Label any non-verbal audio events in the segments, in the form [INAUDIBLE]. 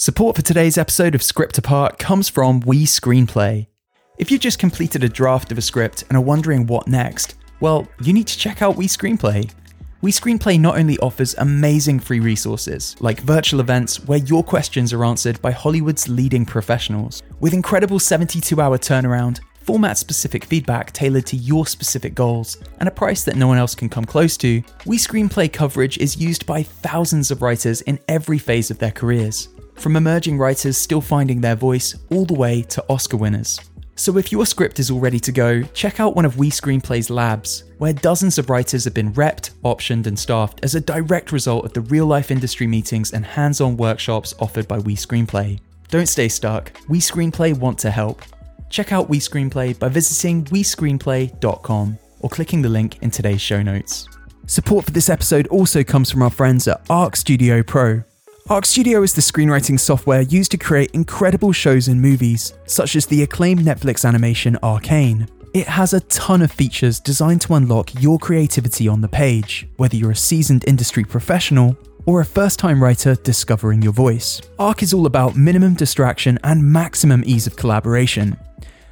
Support for today's episode of Script Apart comes from We Screenplay. If you've just completed a draft of a script and are wondering what next, well, you need to check out We Screenplay. We Screenplay not only offers amazing free resources, like virtual events where your questions are answered by Hollywood's leading professionals, with incredible 72 hour turnaround, format specific feedback tailored to your specific goals, and a price that no one else can come close to, We Screenplay coverage is used by thousands of writers in every phase of their careers from emerging writers still finding their voice all the way to Oscar winners. So if your script is all ready to go, check out one of We Screenplay's labs, where dozens of writers have been repped, optioned, and staffed as a direct result of the real life industry meetings and hands on workshops offered by We Screenplay. Don't stay stuck. We Screenplay want to help. Check out We Screenplay by visiting WeScreenplay.com or clicking the link in today's show notes. Support for this episode also comes from our friends at Arc Studio Pro. Arc Studio is the screenwriting software used to create incredible shows and movies, such as the acclaimed Netflix animation Arcane. It has a ton of features designed to unlock your creativity on the page, whether you're a seasoned industry professional or a first time writer discovering your voice. Arc is all about minimum distraction and maximum ease of collaboration.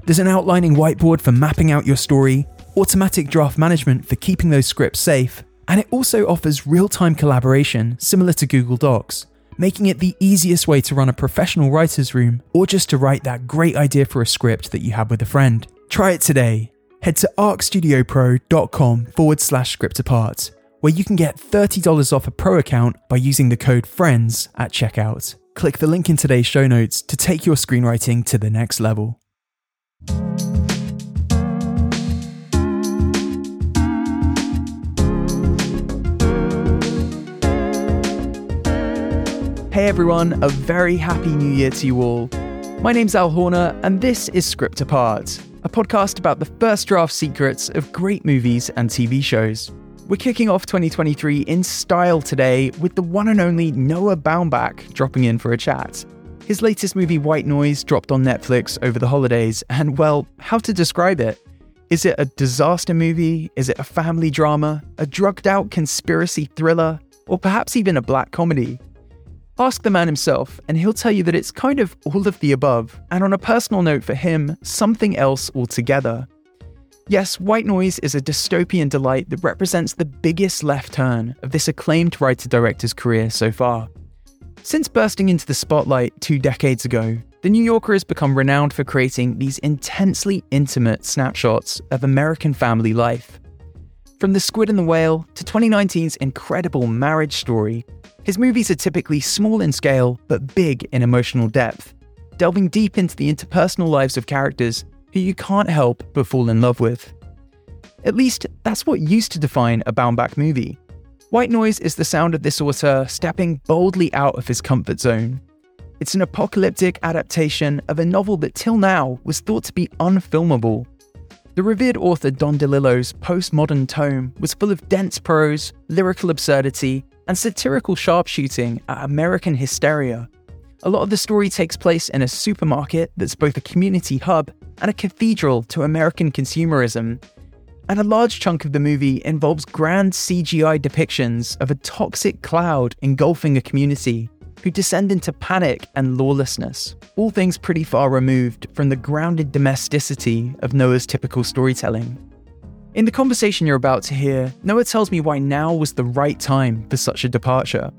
There's an outlining whiteboard for mapping out your story, automatic draft management for keeping those scripts safe, and it also offers real time collaboration similar to Google Docs making it the easiest way to run a professional writer's room or just to write that great idea for a script that you have with a friend. Try it today. Head to arcstudiopro.com forward slash script apart, where you can get $30 off a pro account by using the code FRIENDS at checkout. Click the link in today's show notes to take your screenwriting to the next level. Hey everyone, a very happy new year to you all. My name's Al Horner, and this is Script Apart, a podcast about the first draft secrets of great movies and TV shows. We're kicking off 2023 in style today with the one and only Noah Baumbach dropping in for a chat. His latest movie, White Noise, dropped on Netflix over the holidays, and well, how to describe it? Is it a disaster movie? Is it a family drama? A drugged out conspiracy thriller? Or perhaps even a black comedy? Ask the man himself, and he'll tell you that it's kind of all of the above, and on a personal note for him, something else altogether. Yes, White Noise is a dystopian delight that represents the biggest left turn of this acclaimed writer director's career so far. Since bursting into the spotlight two decades ago, The New Yorker has become renowned for creating these intensely intimate snapshots of American family life. From The Squid and the Whale to 2019's incredible Marriage Story, his movies are typically small in scale, but big in emotional depth, delving deep into the interpersonal lives of characters who you can't help but fall in love with. At least, that's what used to define a Baumbach movie. White Noise is the sound of this author stepping boldly out of his comfort zone. It's an apocalyptic adaptation of a novel that till now was thought to be unfilmable. The revered author Don DeLillo's postmodern tome was full of dense prose, lyrical absurdity, and satirical sharpshooting at American hysteria. A lot of the story takes place in a supermarket that's both a community hub and a cathedral to American consumerism. And a large chunk of the movie involves grand CGI depictions of a toxic cloud engulfing a community who descend into panic and lawlessness, all things pretty far removed from the grounded domesticity of Noah's typical storytelling. In the conversation you're about to hear, Noah tells me why now was the right time for such a departure.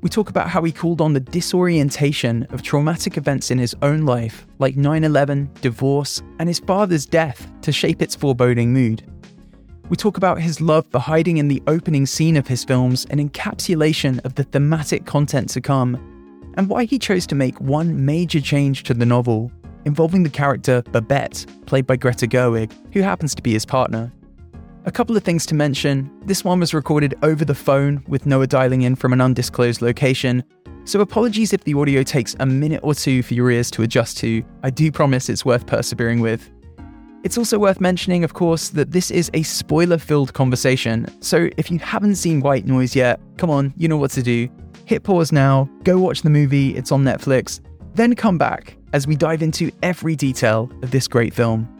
We talk about how he called on the disorientation of traumatic events in his own life, like 9 11, divorce, and his father's death, to shape its foreboding mood. We talk about his love for hiding in the opening scene of his films an encapsulation of the thematic content to come, and why he chose to make one major change to the novel, involving the character Babette, played by Greta Gerwig, who happens to be his partner. A couple of things to mention this one was recorded over the phone with Noah dialing in from an undisclosed location, so apologies if the audio takes a minute or two for your ears to adjust to. I do promise it's worth persevering with. It's also worth mentioning, of course, that this is a spoiler filled conversation, so if you haven't seen White Noise yet, come on, you know what to do. Hit pause now, go watch the movie, it's on Netflix, then come back as we dive into every detail of this great film.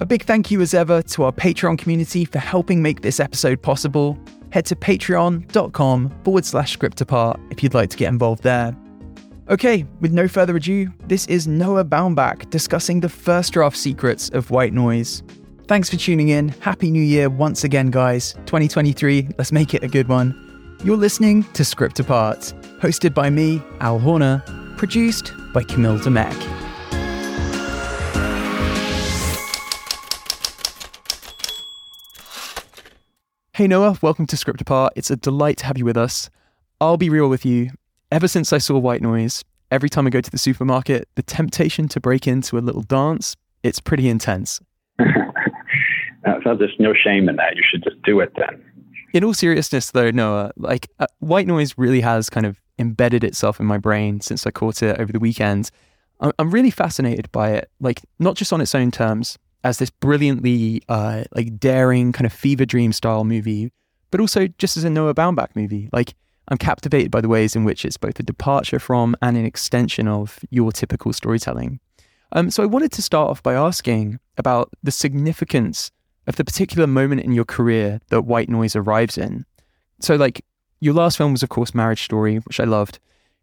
A big thank you as ever to our Patreon community for helping make this episode possible. Head to patreon.com forward slash script apart if you'd like to get involved there. Okay, with no further ado, this is Noah Baumbach discussing the first draft secrets of White Noise. Thanks for tuning in. Happy New Year once again, guys. 2023, let's make it a good one. You're listening to Script Apart, hosted by me, Al Horner, produced by Camille Demek. Hey Noah, welcome to Script Apart. It's a delight to have you with us. I'll be real with you. Ever since I saw White Noise, every time I go to the supermarket, the temptation to break into a little dance, it's pretty intense. [LAUGHS] so there's no shame in that. You should just do it then. In all seriousness, though, Noah, like uh, White Noise really has kind of embedded itself in my brain since I caught it over the weekend. I'm, I'm really fascinated by it, like not just on its own terms as this brilliantly uh, like daring kind of fever dream style movie, but also just as a Noah Baumbach movie. Like I'm captivated by the ways in which it's both a departure from and an extension of your typical storytelling. Um, so I wanted to start off by asking about the significance of the particular moment in your career that white noise arrives in. So, like, your last film was, of course, Marriage Story, which I loved.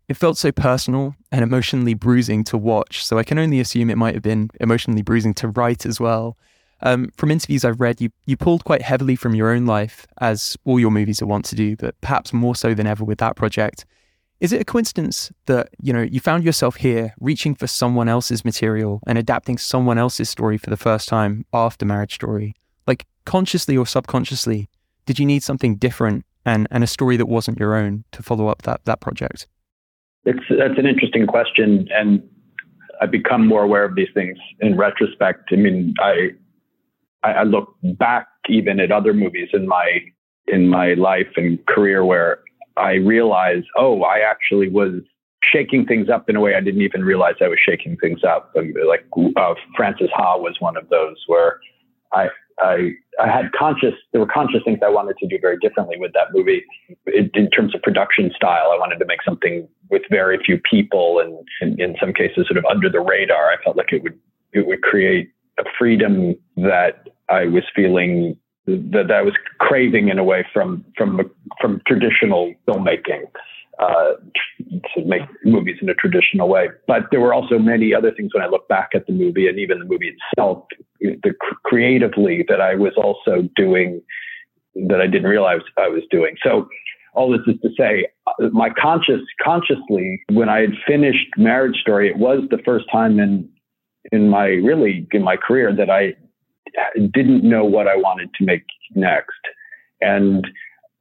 It felt so personal and emotionally bruising to watch, so I can only assume it might have been emotionally bruising to write as well. Um, from interviews I've read, you you pulled quite heavily from your own life, as all your movies are wont to do, but perhaps more so than ever with that project. Is it a coincidence that you know you found yourself here, reaching for someone else's material and adapting someone else's story for the first time after Marriage Story? Like consciously or subconsciously, did you need something different and and a story that wasn't your own to follow up that that project? It's that's an interesting question, and I've become more aware of these things in retrospect. I mean, I I, I look back even at other movies in my in my life and career where I realize, oh, I actually was shaking things up in a way I didn't even realize I was shaking things up. Like uh, Frances Ha was one of those where I, I, I had conscious, there were conscious things I wanted to do very differently with that movie. In terms of production style, I wanted to make something with very few people and, and in some cases sort of under the radar. I felt like it would, it would create a freedom that I was feeling that I was craving in a way from from from traditional filmmaking uh, to make movies in a traditional way. But there were also many other things when I look back at the movie and even the movie itself, the creatively that I was also doing that I didn't realize I was doing. So all this is to say, my conscious consciously when I had finished Marriage Story, it was the first time in in my really in my career that I didn't know what I wanted to make next. And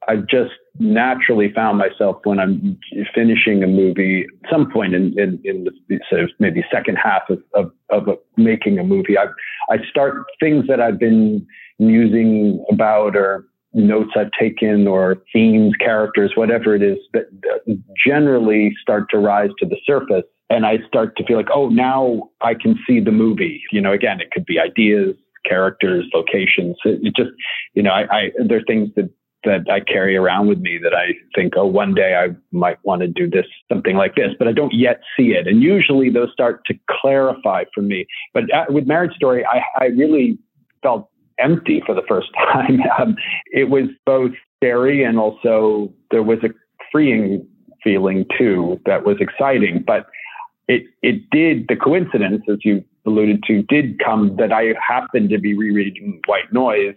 I just naturally found myself when I'm finishing a movie, some point in, in, in the sort of maybe second half of, of, of a, making a movie, I, I start things that I've been musing about or notes I've taken or themes, characters, whatever it is that generally start to rise to the surface. And I start to feel like, oh, now I can see the movie. You know, again, it could be ideas, characters, locations. It, it just, you know, I, I there are things that that I carry around with me that I think, oh, one day I might want to do this, something like this, but I don't yet see it. And usually those start to clarify for me. But uh, with Marriage Story, I, I really felt empty for the first [LAUGHS] time. Um, it was both scary and also there was a freeing feeling too that was exciting. But it it did the coincidence, as you alluded to, did come that I happened to be rereading White Noise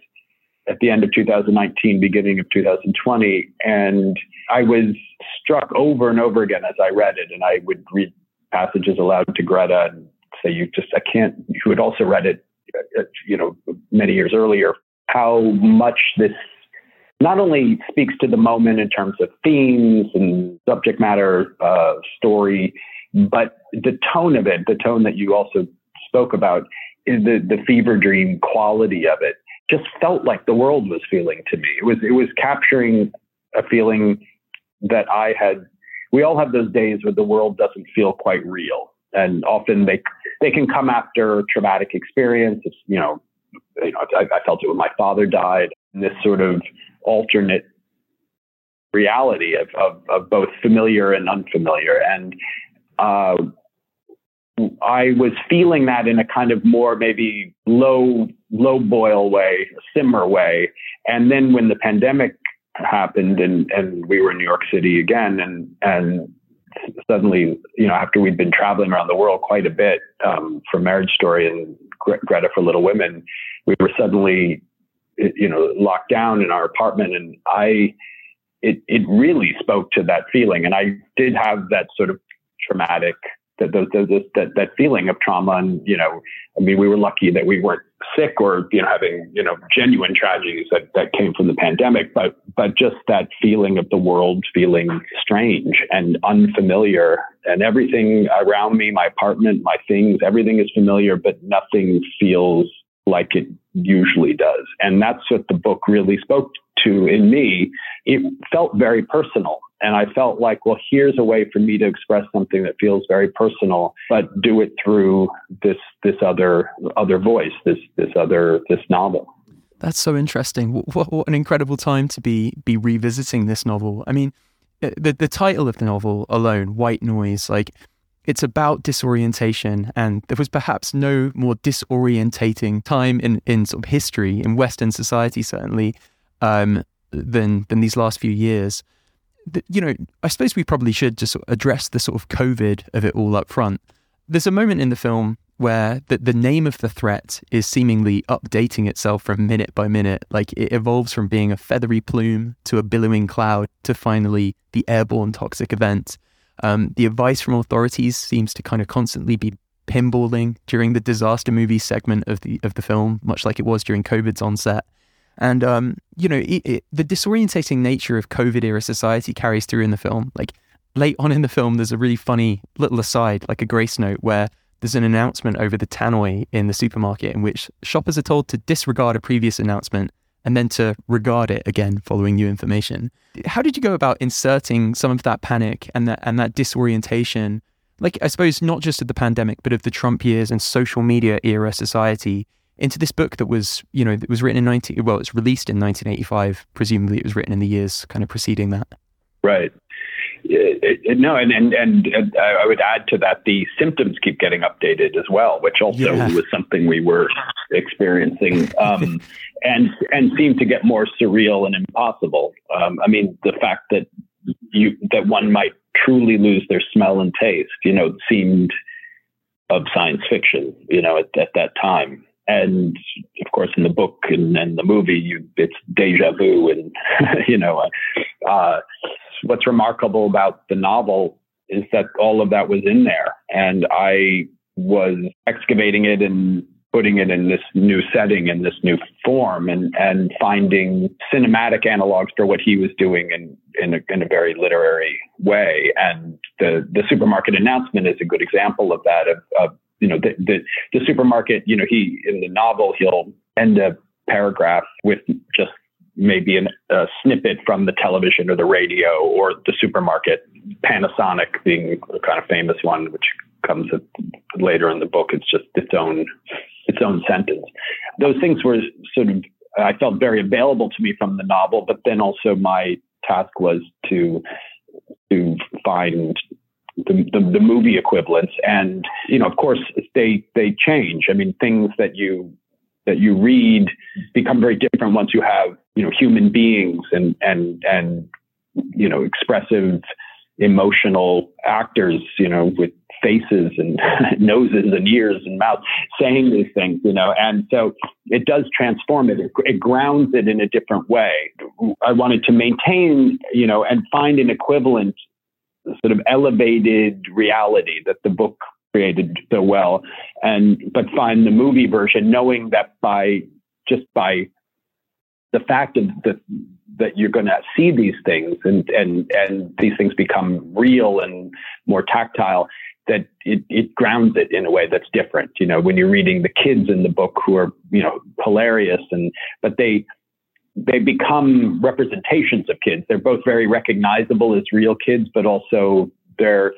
at the end of 2019, beginning of 2020, and I was struck over and over again as I read it, and I would read passages aloud to Greta and say, "You just I can't." Who had also read it, uh, you know, many years earlier, how much this not only speaks to the moment in terms of themes and subject matter, uh, story, but the tone of it, the tone that you also spoke about, is the, the fever dream quality of it just felt like the world was feeling to me. It was, it was capturing a feeling that I had. We all have those days where the world doesn't feel quite real. And often they, they can come after traumatic experience. It's, you know, you know, I, I felt it when my father died. This sort of alternate reality of, of, of both familiar and unfamiliar. And uh, I was feeling that in a kind of more maybe low low boil way, simmer way. And then when the pandemic happened and, and we were in New York City again and and suddenly, you know, after we'd been traveling around the world quite a bit um, for Marriage Story and Greta for Little Women, we were suddenly, you know, locked down in our apartment, and I, it it really spoke to that feeling, and I did have that sort of traumatic that that that feeling of trauma and you know i mean we were lucky that we weren't sick or you know having you know genuine tragedies that that came from the pandemic but but just that feeling of the world feeling strange and unfamiliar and everything around me my apartment my things everything is familiar but nothing feels like it usually does. And that's what the book really spoke to in me. It felt very personal and I felt like, well, here's a way for me to express something that feels very personal, but do it through this this other other voice, this this other this novel. That's so interesting. What, what an incredible time to be be revisiting this novel. I mean, uh, the the title of the novel alone, White Noise, like it's about disorientation, and there was perhaps no more disorientating time in in sort of history in Western society, certainly, um, than than these last few years you know, I suppose we probably should just address the sort of COVID of it all up front. There's a moment in the film where the, the name of the threat is seemingly updating itself from minute by minute. Like it evolves from being a feathery plume to a billowing cloud to finally the airborne toxic event. Um, the advice from authorities seems to kind of constantly be pinballing during the disaster movie segment of the of the film, much like it was during COVID's onset. And, um, you know, it, it, the disorientating nature of COVID era society carries through in the film. Like late on in the film, there's a really funny little aside, like a grace note, where there's an announcement over the tannoy in the supermarket in which shoppers are told to disregard a previous announcement and then to regard it again following new information. How did you go about inserting some of that panic and that and that disorientation? Like I suppose not just of the pandemic, but of the Trump years and social media era society into this book that was, you know, it was written in 19, well, it's released in 1985. Presumably it was written in the years kind of preceding that. Right. It, it, no, and, and, and I would add to that the symptoms keep getting updated as well, which also yeah. was something we were experiencing, um, [LAUGHS] and and seemed to get more surreal and impossible. Um, I mean, the fact that you that one might truly lose their smell and taste, you know, seemed of science fiction, you know, at, at that time and of course in the book and, and the movie you it's deja vu and [LAUGHS] you know uh, what's remarkable about the novel is that all of that was in there. And i was excavating it and putting it in this new setting in this new form and and finding cinematic analogs for what he was doing in in a, in a very literary way. And the the supermarket announcement is a good example of that of, of you know, the, the, the supermarket, you know, he, in the novel, he'll end a paragraph with just maybe an, a snippet from the television or the radio or the supermarket. Panasonic being a kind of famous one, which comes later in the book. It's just its own its own sentence. Those things were sort of I felt very available to me from the novel, but then also my task was to to find the, the, the movie equivalents. And, you know, of course, they, they change. I mean, things that you, that you read become very different once you have, you know, human beings and, and, and, you know, expressive, emotional actors, you know, with faces and [LAUGHS] noses and ears and mouths saying these things, you know, and so it does transform it. It grounds it in a different way. I wanted to maintain, you know, and find an equivalent sort of elevated reality that the book created so well. And but find the movie version knowing that by just by the fact of that that you're going to see these things and and and these things become real and more tactile that it, it grounds it in a way that's different. You know when you're reading the kids in the book who are you know hilarious and but they they become representations of kids. They're both very recognizable as real kids, but also they're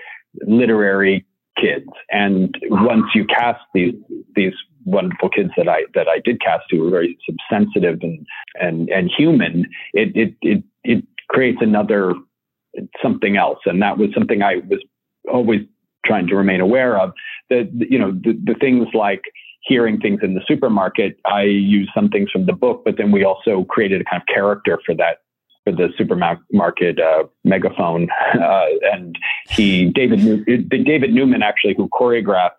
literary kids. And once you cast these these wonderful kids that I that I did cast who were very sensitive and and and human, it it it it creates another something else. And that was something I was always trying to remain aware of. That you know the, the things like hearing things in the supermarket, I use some things from the book, but then we also created a kind of character for that for the supermarket uh, megaphone, [LAUGHS] uh, and he David David Neumann actually who choreographed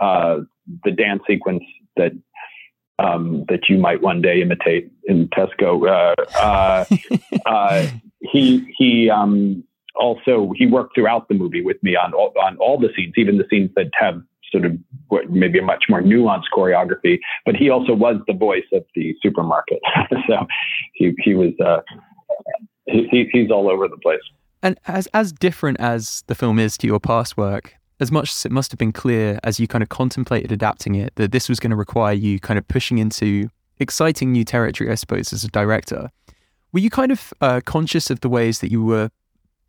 uh, the dance sequence that um, that you might one day imitate in Tesco. Uh, uh, uh, [LAUGHS] he he um, also he worked throughout the movie with me on all, on all the scenes, even the scenes that have sort of maybe a much more nuanced choreography. But he also was the voice of the supermarket, [LAUGHS] so he he was uh, he, he's all over the place. And as as different as the film is to your past work, as much as it must have been clear as you kind of contemplated adapting it that this was going to require you kind of pushing into exciting new territory, I suppose, as a director, were you kind of uh, conscious of the ways that you were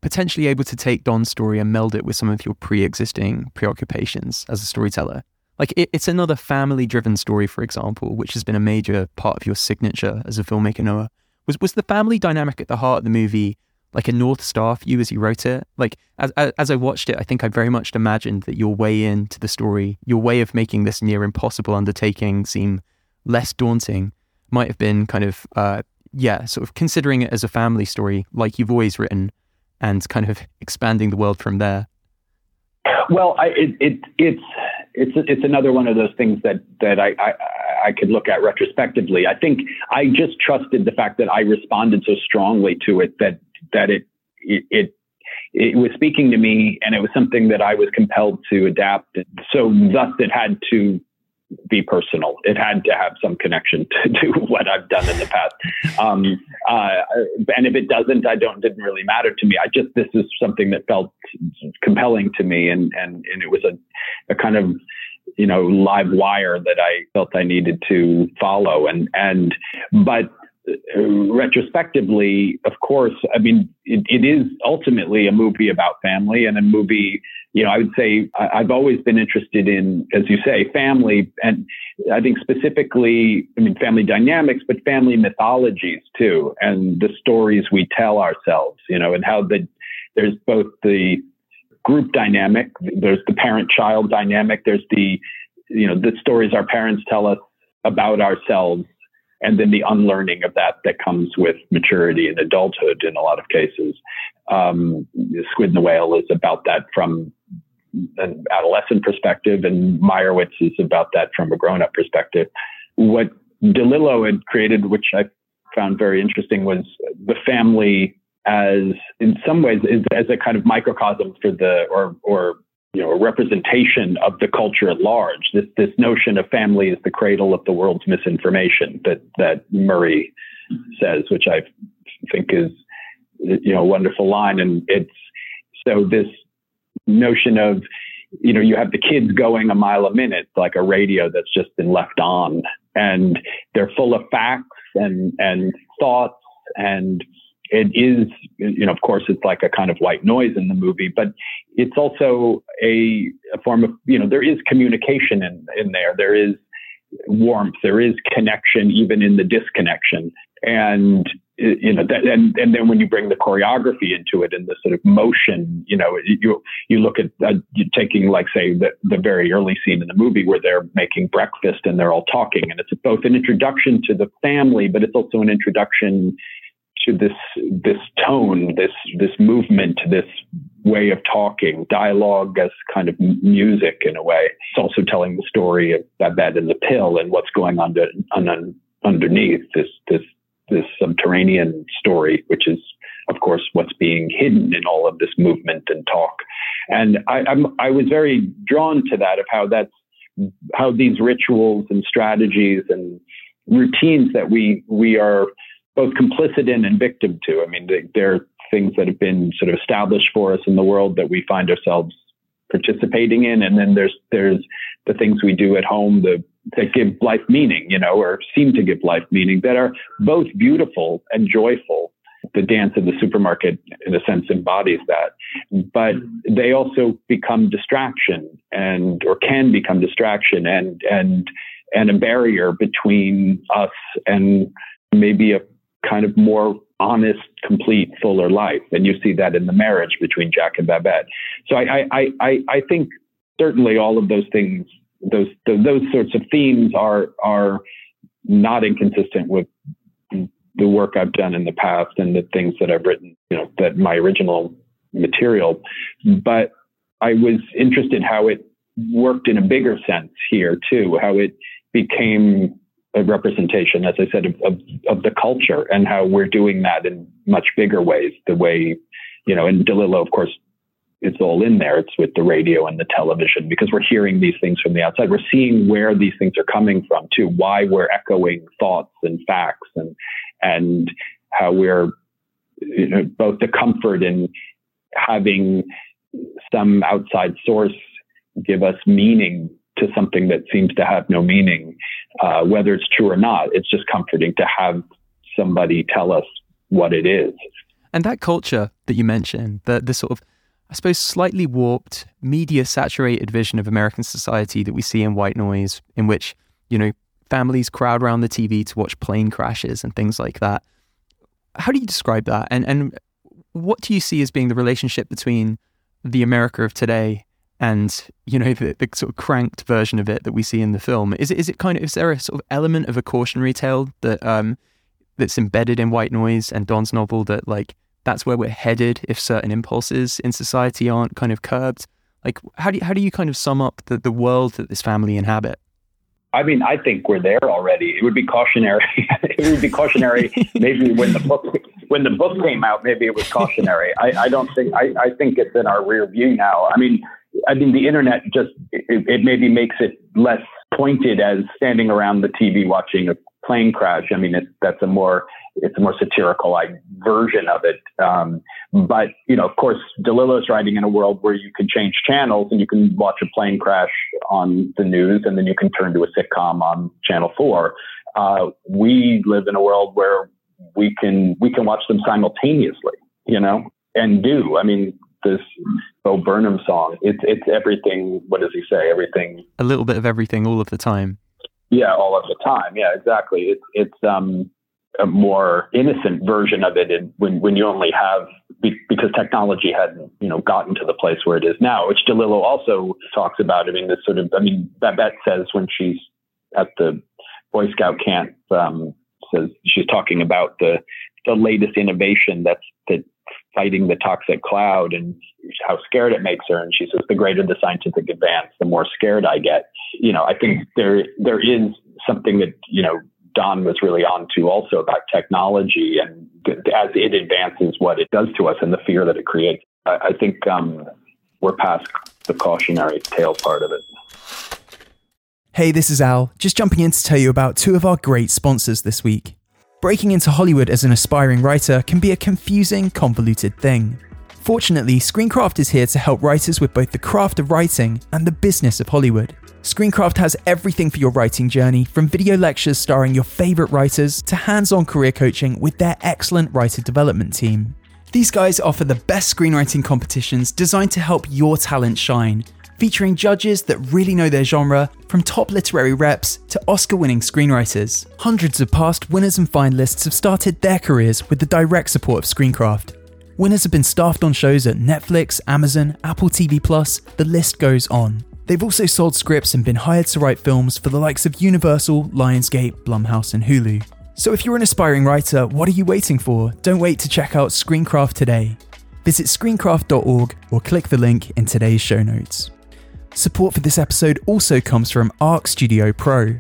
potentially able to take Don's story and meld it with some of your pre existing preoccupations as a storyteller? Like, it, it's another family driven story, for example, which has been a major part of your signature as a filmmaker, Noah. Was, was the family dynamic at the heart of the movie like a north star for you as you wrote it? Like as as I watched it, I think I very much imagined that your way into the story, your way of making this near impossible undertaking seem less daunting, might have been kind of uh, yeah, sort of considering it as a family story, like you've always written, and kind of [LAUGHS] expanding the world from there. Well, I, it, it, it's it's it's another one of those things that that I, I I could look at retrospectively. I think I just trusted the fact that I responded so strongly to it that that it, it, it it was speaking to me and it was something that I was compelled to adapt. So thus it had to be personal. It had to have some connection [LAUGHS] to, to what I've done in the past. Um, uh, and if it doesn't, I don't, didn't really matter to me. I just, this is something that felt compelling to me. And, and, and it was a, a kind of, you know, live wire that I felt I needed to follow. And, and, but retrospectively, of course, I mean, it, it is ultimately a movie about family and a movie, you know, I would say I, have always been interested in, as you say, family. And I think specifically, I mean, family dynamics, but family mythologies too, and the stories we tell ourselves, you know, and how the, there's both the group dynamic, there's the parent child dynamic, there's the, you know, the stories our parents tell us about ourselves and then the unlearning of that that comes with maturity and adulthood in a lot of cases. Um, Squid and the Whale is about that from an adolescent perspective, and Meyerowitz is about that from a grown up perspective. What DeLillo had created, which I found very interesting, was the family as, in some ways, as a kind of microcosm for the, or, or you know, a representation of the culture at large. This this notion of family is the cradle of the world's misinformation that that Murray says, which I think is you know a wonderful line. And it's so this notion of you know you have the kids going a mile a minute like a radio that's just been left on, and they're full of facts and and thoughts and it is, you know, of course, it's like a kind of white noise in the movie, but it's also a, a form of, you know, there is communication in, in there. There is warmth. There is connection, even in the disconnection. And you know, that, and and then when you bring the choreography into it and the sort of motion, you know, you you look at uh, taking like say the the very early scene in the movie where they're making breakfast and they're all talking, and it's both an introduction to the family, but it's also an introduction to this this tone, this this movement, this way of talking, dialogue as kind of music in a way. It's also telling the story of Babette and the pill and what's going on, to, on underneath this this this subterranean story, which is of course what's being hidden in all of this movement and talk. And I, I'm, I was very drawn to that of how that's how these rituals and strategies and routines that we we are both complicit in and victim to. I mean, they, they're things that have been sort of established for us in the world that we find ourselves participating in, and then there's there's the things we do at home that that give life meaning, you know, or seem to give life meaning that are both beautiful and joyful. The dance of the supermarket, in a sense, embodies that, but they also become distraction and or can become distraction and and and a barrier between us and maybe a kind of more honest, complete, fuller life. And you see that in the marriage between Jack and Babette. So I, I, I, I think certainly all of those things, those, those sorts of themes are, are not inconsistent with the work I've done in the past and the things that I've written, you know, that my original material. But I was interested how it worked in a bigger sense here too, how it became a representation, as I said, of, of, of, the culture and how we're doing that in much bigger ways. The way, you know, and DeLillo, of course, it's all in there. It's with the radio and the television because we're hearing these things from the outside. We're seeing where these things are coming from too, why we're echoing thoughts and facts and, and how we're, you know, both the comfort in having some outside source give us meaning to something that seems to have no meaning, uh, whether it's true or not. It's just comforting to have somebody tell us what it is. And that culture that you mentioned, the the sort of I suppose slightly warped, media saturated vision of American society that we see in White Noise, in which, you know, families crowd around the TV to watch plane crashes and things like that. How do you describe that? And and what do you see as being the relationship between the America of today and you know the, the, sort of cranked version of it that we see in the film is it is it kind of is there a sort of element of a cautionary tale that um that's embedded in white noise and don's novel that like that's where we're headed if certain impulses in society aren't kind of curbed like how do you, how do you kind of sum up the, the world that this family inhabit I mean, I think we're there already. It would be cautionary. [LAUGHS] it would be cautionary maybe when the book when the book came out. Maybe it was cautionary. I, I don't think. I, I think it's in our rear view now. I mean, I mean, the internet just it, it maybe makes it less pointed as standing around the TV watching a plane crash. I mean, it, that's a more it's a more satirical like version of it. Um, but you know, of course, DeLillo's writing in a world where you can change channels and you can watch a plane crash on the news, and then you can turn to a sitcom on Channel Four. Uh, we live in a world where we can we can watch them simultaneously, you know, and do. I mean, this Bo Burnham song. It's it's everything. What does he say? Everything. A little bit of everything, all of the time. Yeah, all of the time. Yeah, exactly. It's it's um a more innocent version of it and when when you only have because technology hadn't you know gotten to the place where it is now which DeLillo also talks about I mean this sort of I mean Babette says when she's at the Boy Scout camp um, says she's talking about the the latest innovation that's that fighting the toxic cloud and how scared it makes her. And she says, the greater the scientific advance, the more scared I get. You know, I think there there is something that you know Don was really on to also about technology and as it advances, what it does to us and the fear that it creates. I, I think um, we're past the cautionary tale part of it. Hey, this is Al, just jumping in to tell you about two of our great sponsors this week. Breaking into Hollywood as an aspiring writer can be a confusing, convoluted thing. Fortunately, Screencraft is here to help writers with both the craft of writing and the business of Hollywood. Screencraft has everything for your writing journey, from video lectures starring your favourite writers to hands on career coaching with their excellent writer development team. These guys offer the best screenwriting competitions designed to help your talent shine, featuring judges that really know their genre, from top literary reps to Oscar winning screenwriters. Hundreds of past winners and finalists have started their careers with the direct support of Screencraft. Winners have been staffed on shows at Netflix, Amazon, Apple TV Plus, the list goes on. They've also sold scripts and been hired to write films for the likes of Universal, Lionsgate, Blumhouse, and Hulu. So if you're an aspiring writer, what are you waiting for? Don't wait to check out Screencraft today. Visit screencraft.org or click the link in today's show notes. Support for this episode also comes from Arc Studio Pro.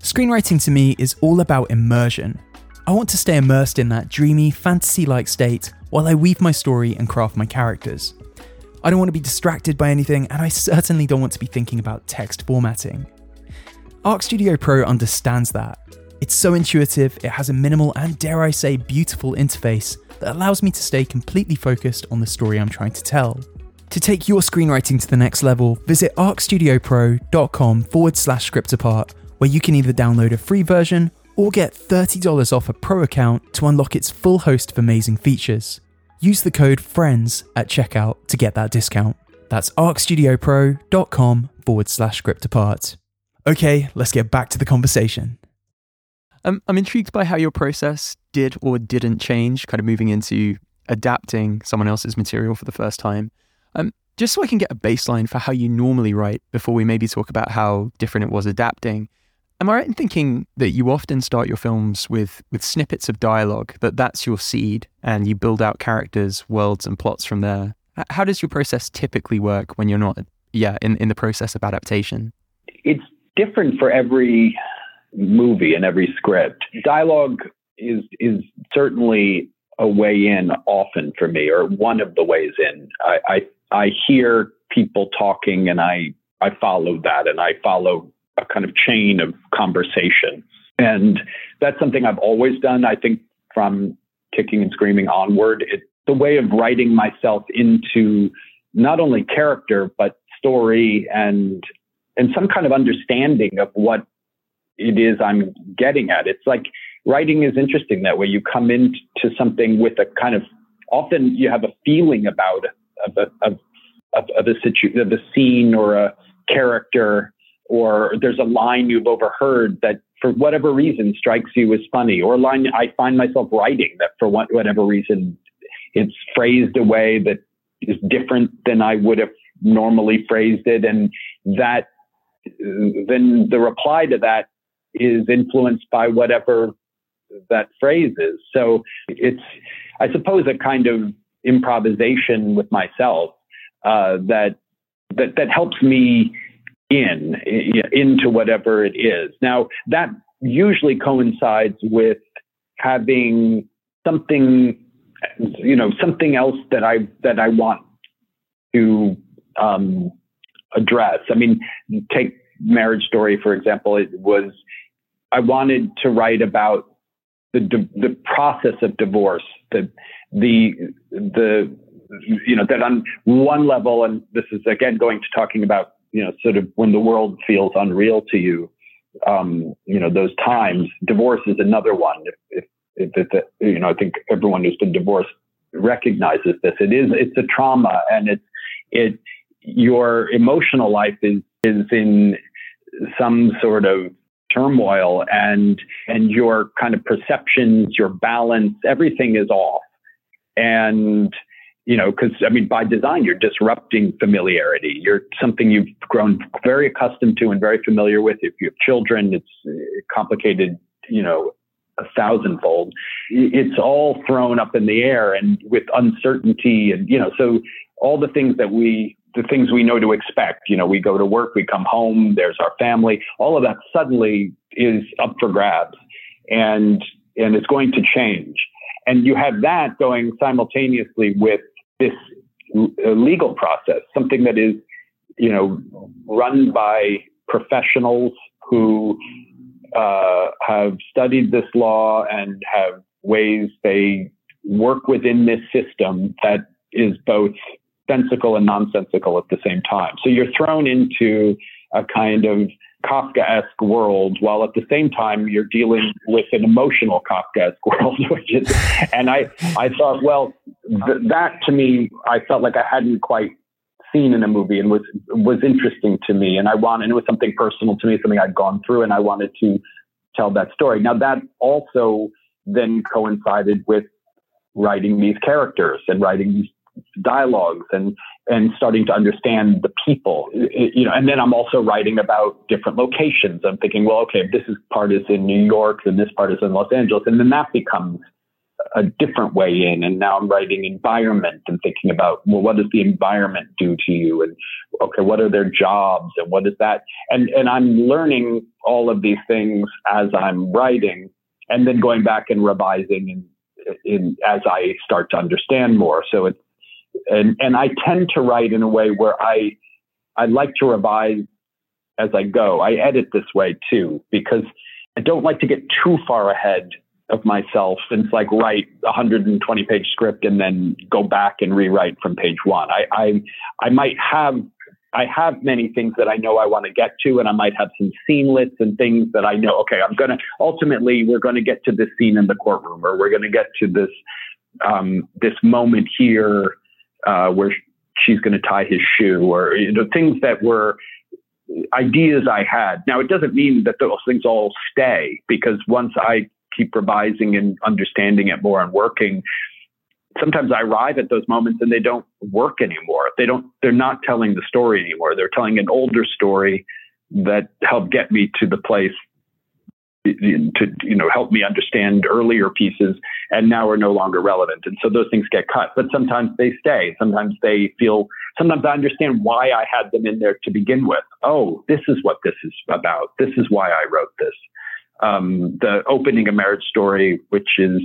Screenwriting to me is all about immersion. I want to stay immersed in that dreamy, fantasy like state while I weave my story and craft my characters. I don't want to be distracted by anything, and I certainly don't want to be thinking about text formatting. Arc Studio Pro understands that. It's so intuitive, it has a minimal and, dare I say, beautiful interface that allows me to stay completely focused on the story I'm trying to tell. To take your screenwriting to the next level, visit arcstudiopro.com forward slash scriptapart, where you can either download a free version or get $30 off a pro account to unlock its full host of amazing features. Use the code FRIENDS at checkout to get that discount. That's arcstudiopro.com forward slash scriptapart. Okay, let's get back to the conversation. Um, I'm intrigued by how your process did or didn't change, kind of moving into adapting someone else's material for the first time. Um, just so I can get a baseline for how you normally write before we maybe talk about how different it was adapting. Am I right in thinking that you often start your films with with snippets of dialogue, that that's your seed, and you build out characters, worlds, and plots from there? How does your process typically work when you're not, yeah, in, in the process of adaptation? It's different for every movie and every script. Dialogue is is certainly a way in often for me, or one of the ways in. I I, I hear people talking, and I I follow that, and I follow a kind of chain of conversation. And that's something I've always done. I think from kicking and screaming onward, it's the way of writing myself into not only character, but story and and some kind of understanding of what it is I'm getting at. It's like writing is interesting that way. You come into something with a kind of often you have a feeling about of a, of, of, of a situ- of a scene or a character or there's a line you've overheard that for whatever reason strikes you as funny, or a line I find myself writing that for whatever reason it's phrased a way that is different than I would have normally phrased it, and that then the reply to that is influenced by whatever that phrase is. So it's, I suppose, a kind of improvisation with myself uh, that that that helps me in into whatever it is. Now that usually coincides with having something, you know, something else that I that I want to um, address. I mean, take Marriage Story for example. It was I wanted to write about the the process of divorce, the the the you know that on one level, and this is again going to talking about you know, sort of when the world feels unreal to you, um, you know, those times. Divorce is another one. If, if, if, if, you know, I think everyone who's been divorced recognizes this. It is, it's a trauma, and it's it. Your emotional life is is in some sort of turmoil, and and your kind of perceptions, your balance, everything is off, and you know, because I mean, by design, you're disrupting familiarity. You're something you've grown very accustomed to and very familiar with. If you have children, it's uh, complicated, you know, a thousandfold. It's all thrown up in the air and with uncertainty, and you know, so all the things that we, the things we know to expect. You know, we go to work, we come home, there's our family. All of that suddenly is up for grabs, and and it's going to change. And you have that going simultaneously with this legal process, something that is, you know, run by professionals who uh, have studied this law and have ways they work within this system that is both sensical and nonsensical at the same time. So you're thrown into a kind of Kafkaesque world, while at the same time you're dealing with an emotional Kafkaesque [LAUGHS] world, which is, and I, I thought, well, th- that to me, I felt like I hadn't quite seen in a movie and was was interesting to me, and I wanted, and it was something personal to me, something I'd gone through, and I wanted to tell that story. Now that also then coincided with writing these characters and writing these dialogues and and starting to understand the people. You know and then i'm also writing about different locations. I'm thinking well okay this is part is in new york and this part is in los angeles. And then that becomes a different way in. And now i'm writing environment and thinking about well what does the environment do to you? And okay what are their jobs and what is that? And and i'm learning all of these things as i'm writing and then going back and revising and in, as I start to understand more. So it's and and I tend to write in a way where I I like to revise as I go. I edit this way too because I don't like to get too far ahead of myself and like write a 120 page script and then go back and rewrite from page one. I I, I might have I have many things that I know I want to get to, and I might have some scene lists and things that I know. Okay, I'm gonna ultimately we're to get to this scene in the courtroom, or we're to get to this um, this moment here uh, where she's going to tie his shoe or you know, things that were ideas I had. Now, it doesn't mean that those things all stay because once I keep revising and understanding it more and working, sometimes I arrive at those moments and they don't work anymore. They don't, they're not telling the story anymore. They're telling an older story that helped get me to the place to you know help me understand earlier pieces and now are no longer relevant. And so those things get cut but sometimes they stay. Sometimes they feel sometimes i understand why i had them in there to begin with. Oh this is what this is about. This is why i wrote this. Um, the opening a marriage story which is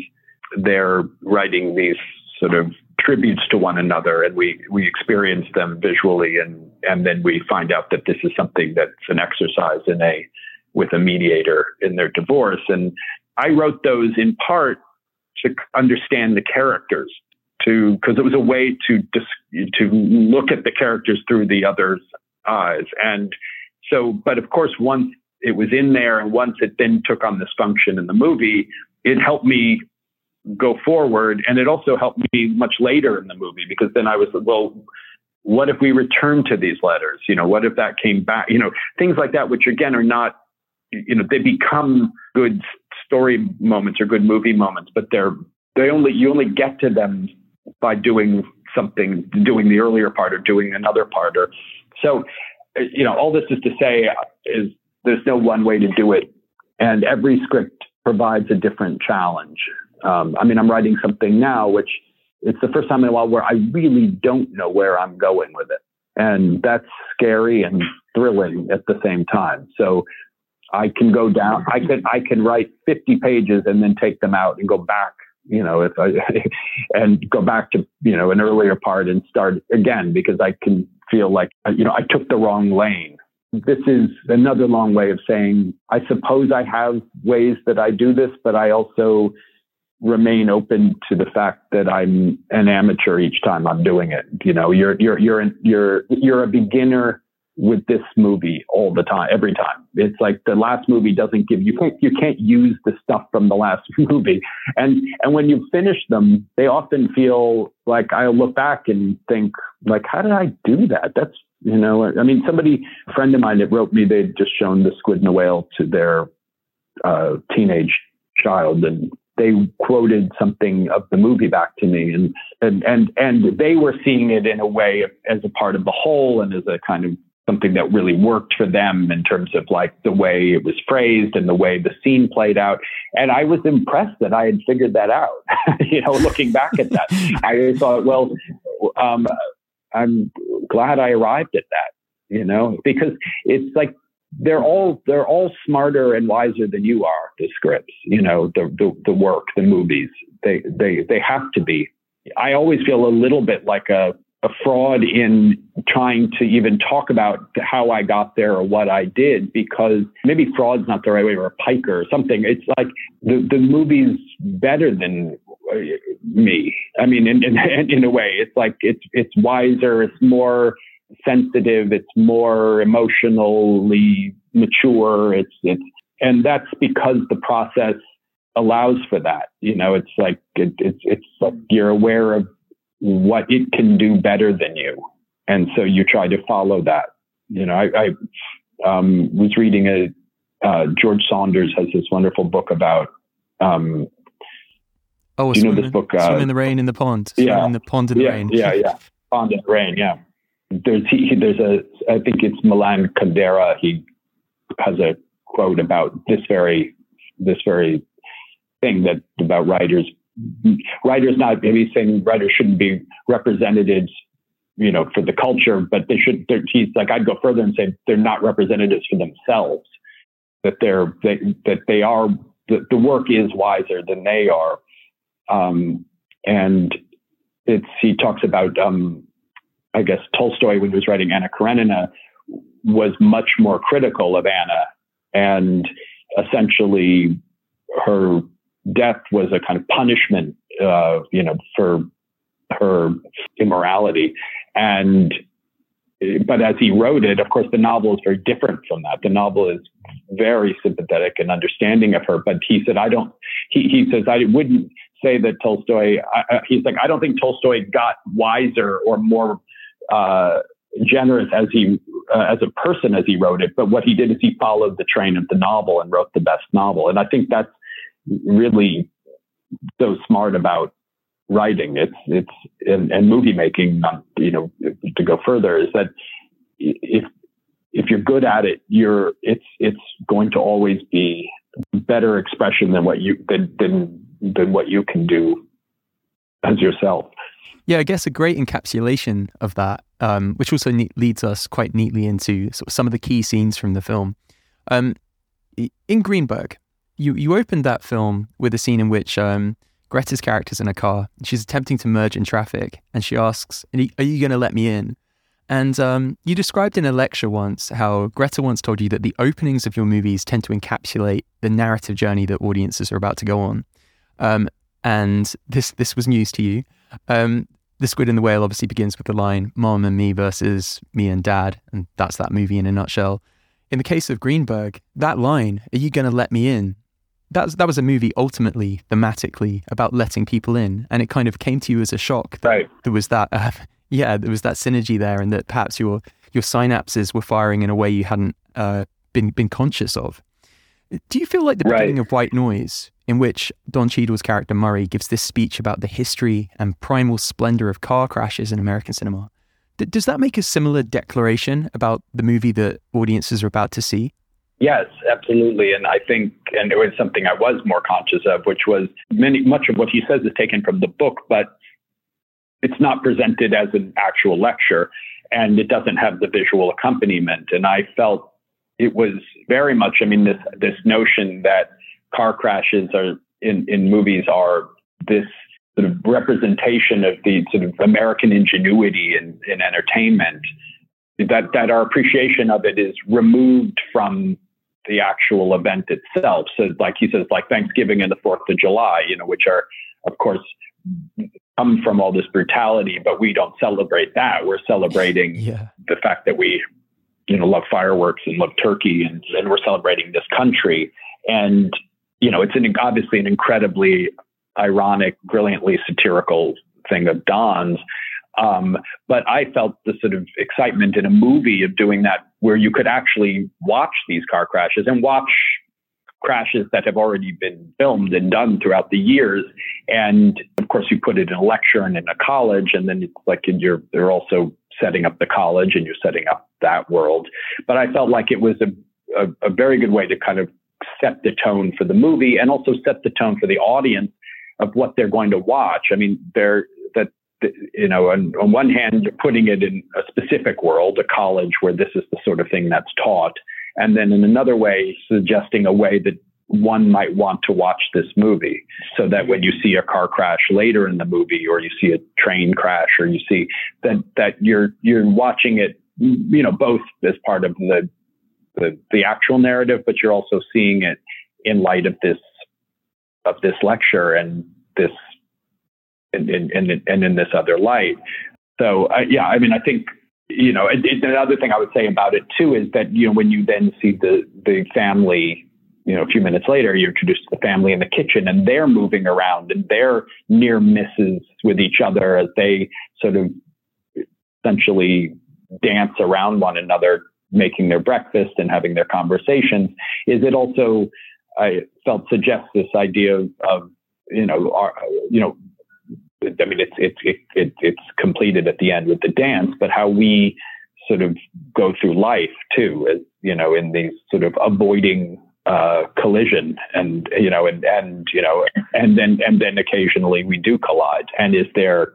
they're writing these sort of tributes to one another and we we experience them visually and and then we find out that this is something that's an exercise in a with a mediator in their divorce. And I wrote those in part to understand the characters, to because it was a way to dis, to look at the characters through the other's eyes. And so, but of course, once it was in there, and once it then took on this function in the movie, it helped me go forward, and it also helped me much later in the movie because then I was well. What if we return to these letters? You know, what if that came back? You know, things like that, which again are not you know, they become good story moments or good movie moments, but they're, they only, you only get to them by doing something, doing the earlier part or doing another part or so, you know, all this is to say is there's no one way to do it. And every script provides a different challenge. Um, I mean, I'm writing something now, which it's the first time in a while where I really don't know where I'm going with it. And that's scary and thrilling at the same time. So I can go down. I can I can write 50 pages and then take them out and go back. You know, if I [LAUGHS] and go back to you know an earlier part and start again because I can feel like you know I took the wrong lane. This is another long way of saying I suppose I have ways that I do this, but I also remain open to the fact that I'm an amateur each time I'm doing it. You know, you're you're you're you're you're a beginner with this movie all the time, every time. It's like the last movie doesn't give you can't you can't use the stuff from the last [LAUGHS] movie. And and when you finish them, they often feel like I look back and think like, how did I do that? That's you know, I mean, somebody, a friend of mine that wrote me, they'd just shown the squid and the whale to their uh, teenage child, and they quoted something of the movie back to me, and and and and they were seeing it in a way as a part of the whole and as a kind of something that really worked for them in terms of like the way it was phrased and the way the scene played out. And I was impressed that I had figured that out. [LAUGHS] you know, looking back at that, [LAUGHS] I thought, well, um, I'm glad I arrived at that. You know, because it's like they're all they're all smarter and wiser than you are. The scripts, you know, the the, the work, the movies, they they they have to be. I always feel a little bit like a a fraud in trying to even talk about how I got there or what I did because maybe fraud's not the right way or a piker or something. It's like the, the movie's better than me. I mean, in, in, [LAUGHS] in a way, it's like it's, it's wiser. It's more sensitive. It's more emotionally mature. It's, it's, and that's because the process allows for that. You know, it's like, it, it's, it's like you're aware of what it can do better than you. And so you try to follow that. You know, I, I um, was reading a, uh, George Saunders has this wonderful book about, um, Oh, do you know this book? Uh, swim in the rain in the pond. Swim yeah, in the pond in yeah, the rain. Yeah, yeah, pond in the rain. Yeah. There's he, there's a I think it's Milan Kundera. He has a quote about this very this very thing that about writers writers not maybe saying writers shouldn't be representatives you know for the culture but they should he's like i'd go further and say they're not representatives for themselves that they're they, that they are the, the work is wiser than they are. Um, and it's he talks about um, i guess tolstoy when he was writing anna karenina was much more critical of anna and essentially her death was a kind of punishment, uh, you know, for her immorality. And, but as he wrote it, of course, the novel is very different from that. The novel is very sympathetic and understanding of her. But he said, I don't, he, he says, I wouldn't say that Tolstoy, uh, he's like, I don't think Tolstoy got wiser or more, uh, generous as he uh, as a person as he wrote it but what he did is he followed the train of the novel and wrote the best novel and i think that's really so smart about writing. It's it's and, and movie making. You know, to go further is that if if you're good at it, you're it's it's going to always be better expression than what you than than, than what you can do as yourself. Yeah, I guess a great encapsulation of that, um, which also ne- leads us quite neatly into sort of some of the key scenes from the film. Um, in Greenberg, you you opened that film with a scene in which um, Greta's character's in a car. She's attempting to merge in traffic, and she asks, "Are you going to let me in?" And um, you described in a lecture once how Greta once told you that the openings of your movies tend to encapsulate the narrative journey that audiences are about to go on. Um, and this this was news to you. Um, the Squid and the Whale obviously begins with the line "Mom and me versus me and Dad," and that's that movie in a nutshell. In the case of Greenberg, that line, "Are you going to let me in?" That's that was a movie ultimately thematically about letting people in, and it kind of came to you as a shock that right. there was that. Uh, [LAUGHS] yeah, there was that synergy there, and that perhaps your your synapses were firing in a way you hadn't uh, been been conscious of. Do you feel like the right. beginning of White Noise, in which Don Cheadle's character Murray gives this speech about the history and primal splendor of car crashes in American cinema, d- does that make a similar declaration about the movie that audiences are about to see? Yes, absolutely. And I think, and it was something I was more conscious of, which was many, much of what he says is taken from the book, but it's not presented as an actual lecture and it doesn't have the visual accompaniment. And I felt it was very much, I mean, this, this notion that car crashes are in, in movies are this sort of representation of the sort of American ingenuity in, in entertainment. That, that our appreciation of it is removed from the actual event itself. So, like he says, like Thanksgiving and the Fourth of July, you know, which are, of course, come from all this brutality, but we don't celebrate that. We're celebrating [LAUGHS] yeah. the fact that we, you know, love fireworks and love turkey, and, and we're celebrating this country. And you know, it's an obviously an incredibly ironic, brilliantly satirical thing of Don's. Um, but I felt the sort of excitement in a movie of doing that, where you could actually watch these car crashes and watch crashes that have already been filmed and done throughout the years. And of course, you put it in a lecture and in a college, and then it's like you're they're also setting up the college and you're setting up that world. But I felt like it was a, a, a very good way to kind of set the tone for the movie and also set the tone for the audience of what they're going to watch. I mean, they're that you know, on, on one hand, putting it in a specific world, a college where this is the sort of thing that's taught, and then in another way, suggesting a way that one might want to watch this movie so that when you see a car crash later in the movie or you see a train crash or you see that that you're you're watching it you know both as part of the the, the actual narrative but you're also seeing it in light of this of this lecture and this and in this other light so uh, yeah i mean i think you know, it, it, another thing I would say about it too is that you know when you then see the the family, you know, a few minutes later, you're introduced to the family in the kitchen, and they're moving around, and they're near misses with each other as they sort of essentially dance around one another, making their breakfast and having their conversations. Is it also I felt suggests this idea of, of you know, our, you know, I mean, it's it's it, it, it's completed at the end with the dance, but how we sort of go through life too, as, you know, in these sort of avoiding uh, collision, and you know, and and you know, and then and then occasionally we do collide, and is there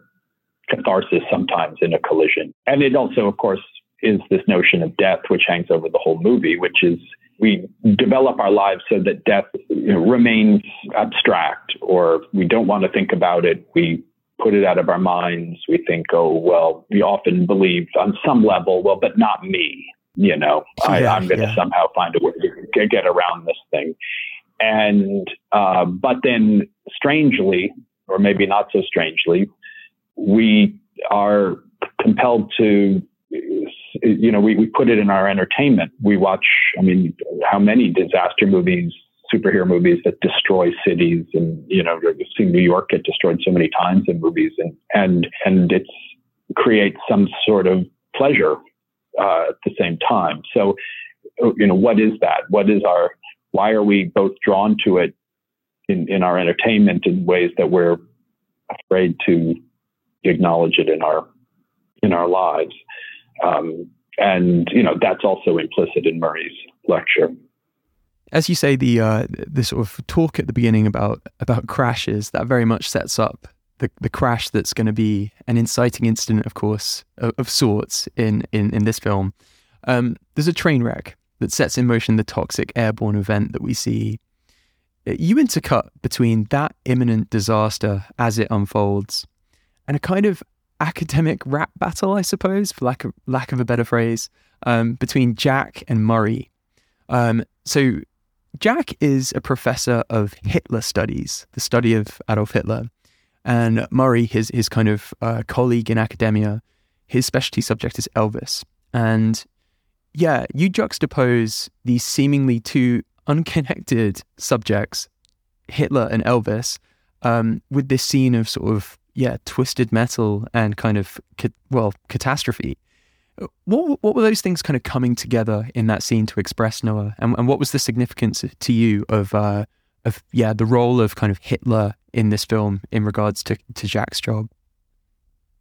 catharsis sometimes in a collision? And it also, of course, is this notion of death, which hangs over the whole movie, which is we develop our lives so that death you know, remains abstract, or we don't want to think about it. We put it out of our minds. We think, oh, well, we often believe on some level, well, but not me. You know, yeah, I, am going to yeah. somehow find a way to get around this thing. And, uh, but then strangely, or maybe not so strangely, we are compelled to, you know, we, we put it in our entertainment. We watch, I mean, how many disaster movies superhero movies that destroy cities and you know we've seen New York get destroyed so many times in movies and and and it creates some sort of pleasure uh, at the same time. So you know what is that? What is our why are we both drawn to it in, in our entertainment in ways that we're afraid to acknowledge it in our in our lives? Um, and you know that's also implicit in Murray's lecture. As you say, the uh, the sort of talk at the beginning about about crashes that very much sets up the, the crash that's going to be an inciting incident, of course, of, of sorts in, in in this film. Um, there's a train wreck that sets in motion the toxic airborne event that we see. You intercut between that imminent disaster as it unfolds and a kind of academic rap battle, I suppose, for lack of lack of a better phrase, um, between Jack and Murray. Um, so Jack is a professor of Hitler studies, the study of Adolf Hitler, and Murray, his his kind of uh, colleague in academia, his specialty subject is Elvis. And yeah, you juxtapose these seemingly two unconnected subjects, Hitler and Elvis, um, with this scene of sort of yeah twisted metal and kind of well catastrophe. What what were those things kind of coming together in that scene to express Noah, and, and what was the significance to you of uh, of yeah the role of kind of Hitler in this film in regards to to Jack's job?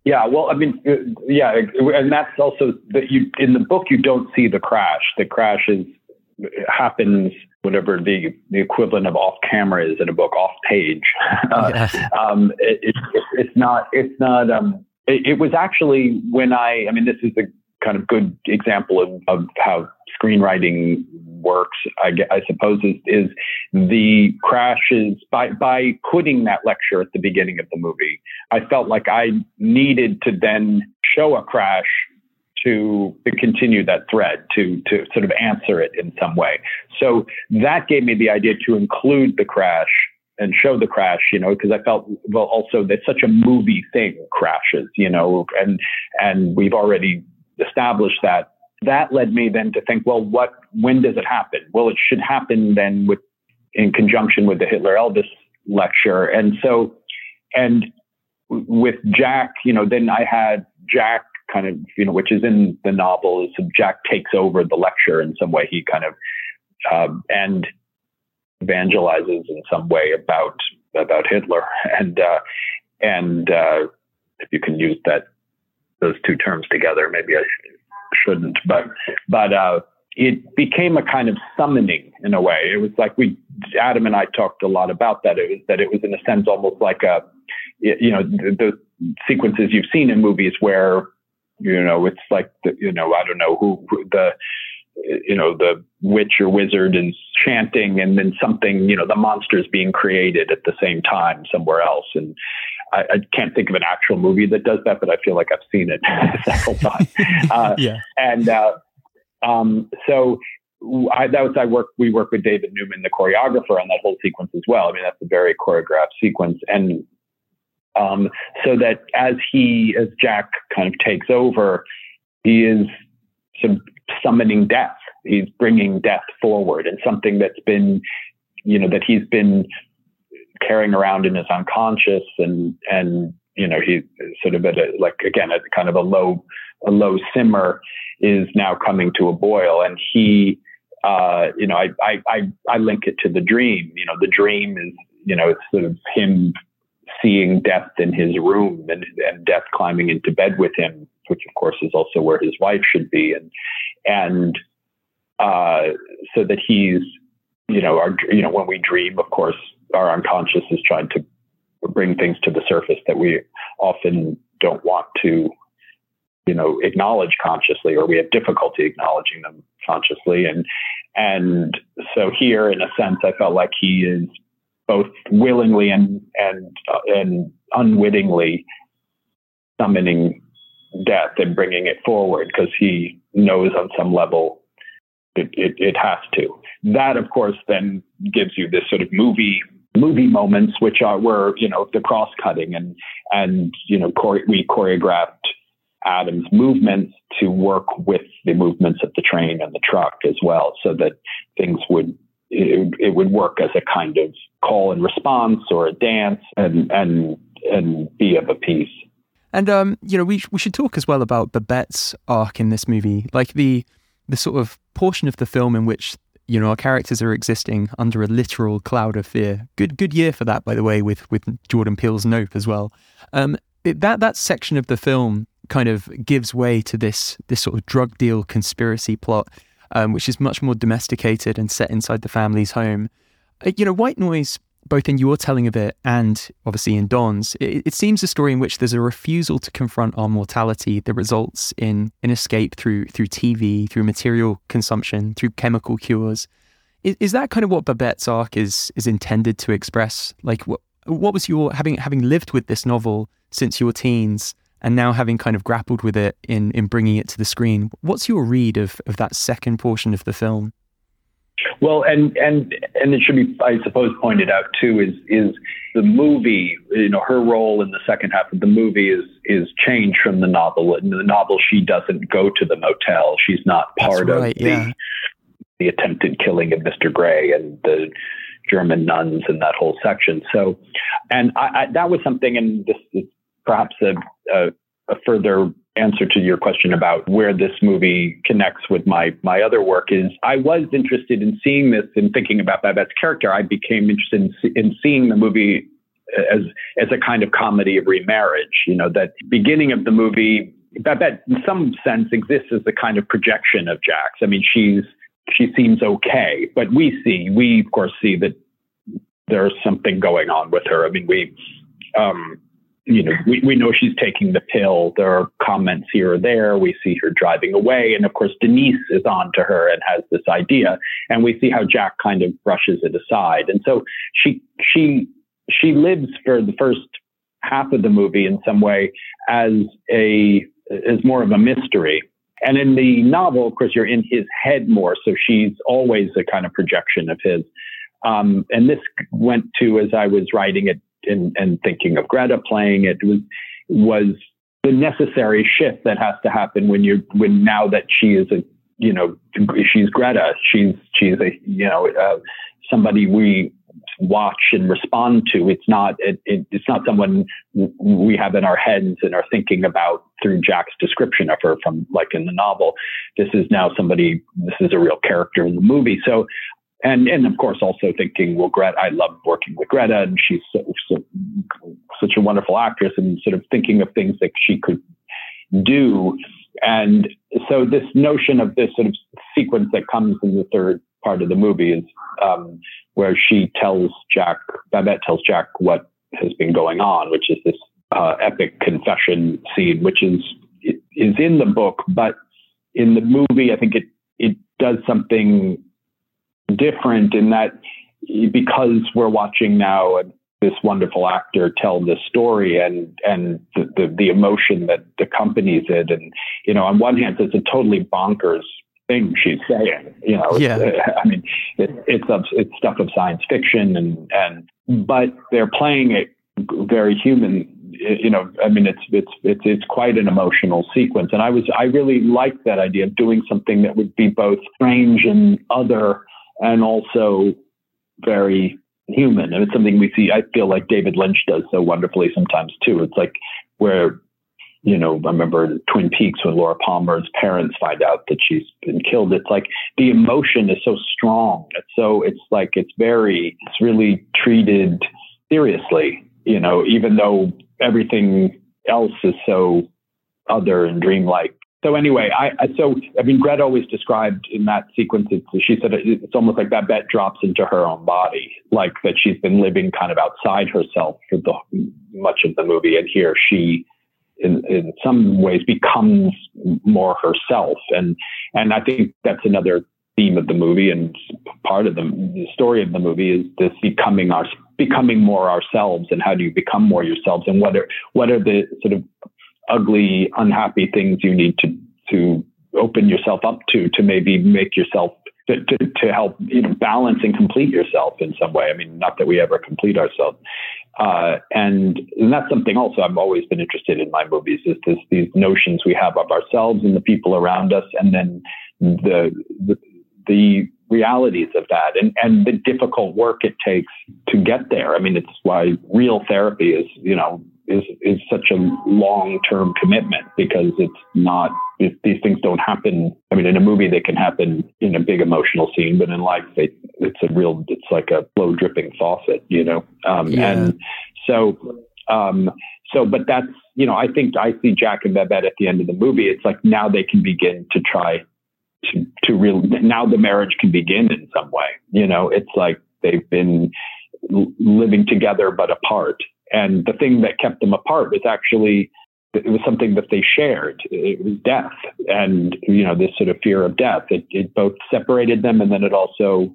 Yeah, well, I mean, uh, yeah, and that's also that you in the book you don't see the crash. The crash is happens whatever the the equivalent of off camera is in a book, off page. [LAUGHS] Uh, um, it, it, it's not. It's not. Um, it, it, was actually when I. I mean, this is a kind of good example of, of how screenwriting works, I, I suppose, is, is the crashes by, by putting that lecture at the beginning of the movie. I felt like I needed to then show a crash to, to continue that thread, to, to sort of answer it in some way. So that gave me the idea to include the crash and show the crash, you know, because I felt well also that's such a movie thing, crashes, you know, and and we've already established that that led me then to think, well, what, when does it happen? Well, it should happen then with, in conjunction with the Hitler Elvis lecture. And so, and with Jack, you know, then I had Jack kind of, you know, which is in the novel, is Jack takes over the lecture in some way. He kind of, um, and evangelizes in some way about, about Hitler. And, uh, and, uh, if you can use that, those two terms together, maybe I shouldn't, but but uh, it became a kind of summoning in a way. It was like we Adam and I talked a lot about that. It was that it was in a sense almost like a you know the, sequences you've seen in movies where you know it's like the, you know I don't know who, who the you know the witch or wizard is chanting and then something you know the monster's being created at the same time somewhere else and I, I, can't think of an actual movie that does that, but I feel like I've seen it [LAUGHS] several times. Uh, yeah. And uh, um, so I, that was I work. We work with David Neumann, the choreographer, on that whole sequence as well. I mean, that's a very choreographed sequence, and um, so that as he, as Jack, kind of takes over, he is sort of summoning death. He's bringing death forward, and something that's been, you know, that he's been carrying around in his unconscious and and you know he's sort of at a like again at kind of a low a low simmer is now coming to a boil. And he uh you know I, I i i link it to the dream. You know the dream is you know it's sort of him seeing death in his room and, and death climbing into bed with him which of course is also where his wife should be. And and uh so that he's you know our you know when we dream of course our unconscious is trying to bring things to the surface that we often don't want to you know acknowledge consciously or we have difficulty acknowledging them consciously. And and so here in a sense i felt like he is both willingly and and uh, and unwittingly summoning death and bringing it forward because he knows on some level it, it, it has to. That of course then gives you this sort of movie movie moments, which are were you know the cross cutting and and you know chore- we choreographed Adam's movements to work with the movements of the train and the truck as well, so that things would it, it would work as a kind of call and response or a dance and and and be of a piece. And um, you know, we we should talk as well about Babette's arc in this movie, like the the sort of portion of the film in which you know, our characters are existing under a literal cloud of fear. Good, good year for that, by the way, with with Jordan Peele's Nope as well. Um, it, that that section of the film kind of gives way to this this sort of drug deal conspiracy plot. um, which is much more domesticated and set inside the family's home. Uh, you know, White Noise, both in your telling of it and obviously in Don's, it, it, seems a story in which there's a refusal to confront our mortality that results in an escape through through TV, through material consumption, through chemical cures. Is, is that kind of what Babette's arc is is intended to express? Like, what what was your having having lived with this novel since your teens? and now having kind of grappled with it in in bringing it to the screen what's your read of of that second portion of the film well, and and and it should be, I suppose, pointed out too is is the movie. You know, her role in the second half of the movie is is changed from the novel. In the novel, she doesn't go to the motel. She's not part right, of the yeah. the attempted killing of Mr. Gray and the German nuns and that whole section. So, and I, I, that was something, and this is perhaps a, a, a further answer to your question about where this movie connects with my my other work is I was interested in seeing this and thinking about Babette's character. I became interested in, in seeing the movie as as a kind of comedy of remarriage. You know, that beginning of the movie, Babette in some sense exists as a kind of projection of Jack's. I mean, she's she seems okay, but we see we of course see that there's something going on with her. I mean, we um, you know, we, we know she's taking the pill. There are comments here or there. We see her driving away. And of course, Denise is on to her and has this idea. And we see how Jack kind of brushes it aside. And so she, she, she lives for the first half of the movie in some way as a, as more of a mystery. And in the novel, of course, you're in his head more. So she's always a kind of projection of his. Um, and this went to, as I was writing it, and, and thinking of Greta playing it was was the necessary shift that has to happen when you're when now that she is a you know she's Greta she's she's a you know uh, somebody we watch and respond to. It's not it, it, it's not someone we have in our heads and are thinking about through Jack's description of her from like in the novel. This is now somebody this is a real character in the movie. So and and of course also thinking, well, Greta, I love working with Greta, and she's so, so, such a wonderful actress, and sort of thinking of things that she could do, and so this notion of this sort of sequence that comes in the third part of the movie is um, where she tells Jack, Babette tells Jack what has been going on, which is this uh, epic confession scene, which is is in the book, but in the movie, I think it it does something different in that because we're watching now this wonderful actor tell this story and and the, the, the emotion that accompanies it and you know on one hand it's a totally bonkers thing she's saying you know yeah. [LAUGHS] i mean it, it's it's stuff of science fiction and and but they're playing it very human you know i mean it's it's it's it's quite an emotional sequence and i was i really liked that idea of doing something that would be both strange and other and also very human. And it's something we see, I feel like David Lynch does so wonderfully sometimes too. It's like where, you know, I remember Twin Peaks when Laura Palmer's parents find out that she's been killed. It's like the emotion is so strong. It's so, it's like, it's very, it's really treated seriously, you know, even though everything else is so other and dreamlike so anyway, I, I, so I mean, Greta always described in that sequence. It's, she said it's almost like Babette drops into her own body, like that she's been living kind of outside herself for the much of the movie, and here she, in, in some ways, becomes more herself. And and I think that's another theme of the movie and part of the, the story of the movie is this becoming our becoming more ourselves and how do you become more yourselves and what are what are the sort of ugly, unhappy things you need to to open yourself up to to maybe make yourself to, to, to help you know balance and complete yourself in some way. I mean, not that we ever complete ourselves. Uh, and, and that's something also I've always been interested in my movies is this, these notions we have of ourselves and the people around us, and then the, the, the realities of that and, and the difficult work it takes to get there. I mean, it's why real therapy is, you know, is is such a long term commitment because it's not if these things don't happen. I mean, in a movie they can happen in a big emotional scene, but in life they, it's a real it's like a slow dripping faucet, you know. Um, yeah. And so um, so, but that's you know I think I see Jack and Babette at the end of the movie. It's like now they can begin to try to, to real now the marriage can begin in some way. You know, it's like they've been living together but apart. And the thing that kept them apart was actually it was something that they shared. It was death, and you know this sort of fear of death. It, it both separated them, and then it also,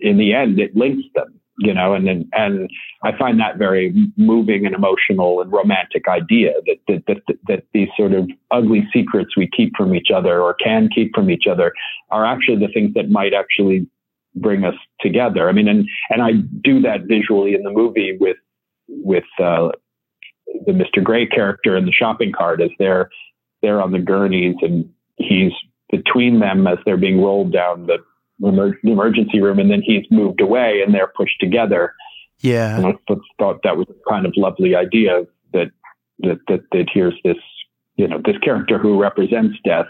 in the end, it links them. You know, and then and I find that very moving and emotional and romantic idea that that, that that these sort of ugly secrets we keep from each other or can keep from each other are actually the things that might actually bring us together. I mean, and and I do that visually in the movie with with uh, the Mr. Gray character in the shopping cart as they're they're on the gurneys and he's between them as they're being rolled down the, emer- the emergency room, and then he's moved away and they're pushed together. Yeah, and I thought that was a kind of lovely idea that that that, that here's this you know this character who represents death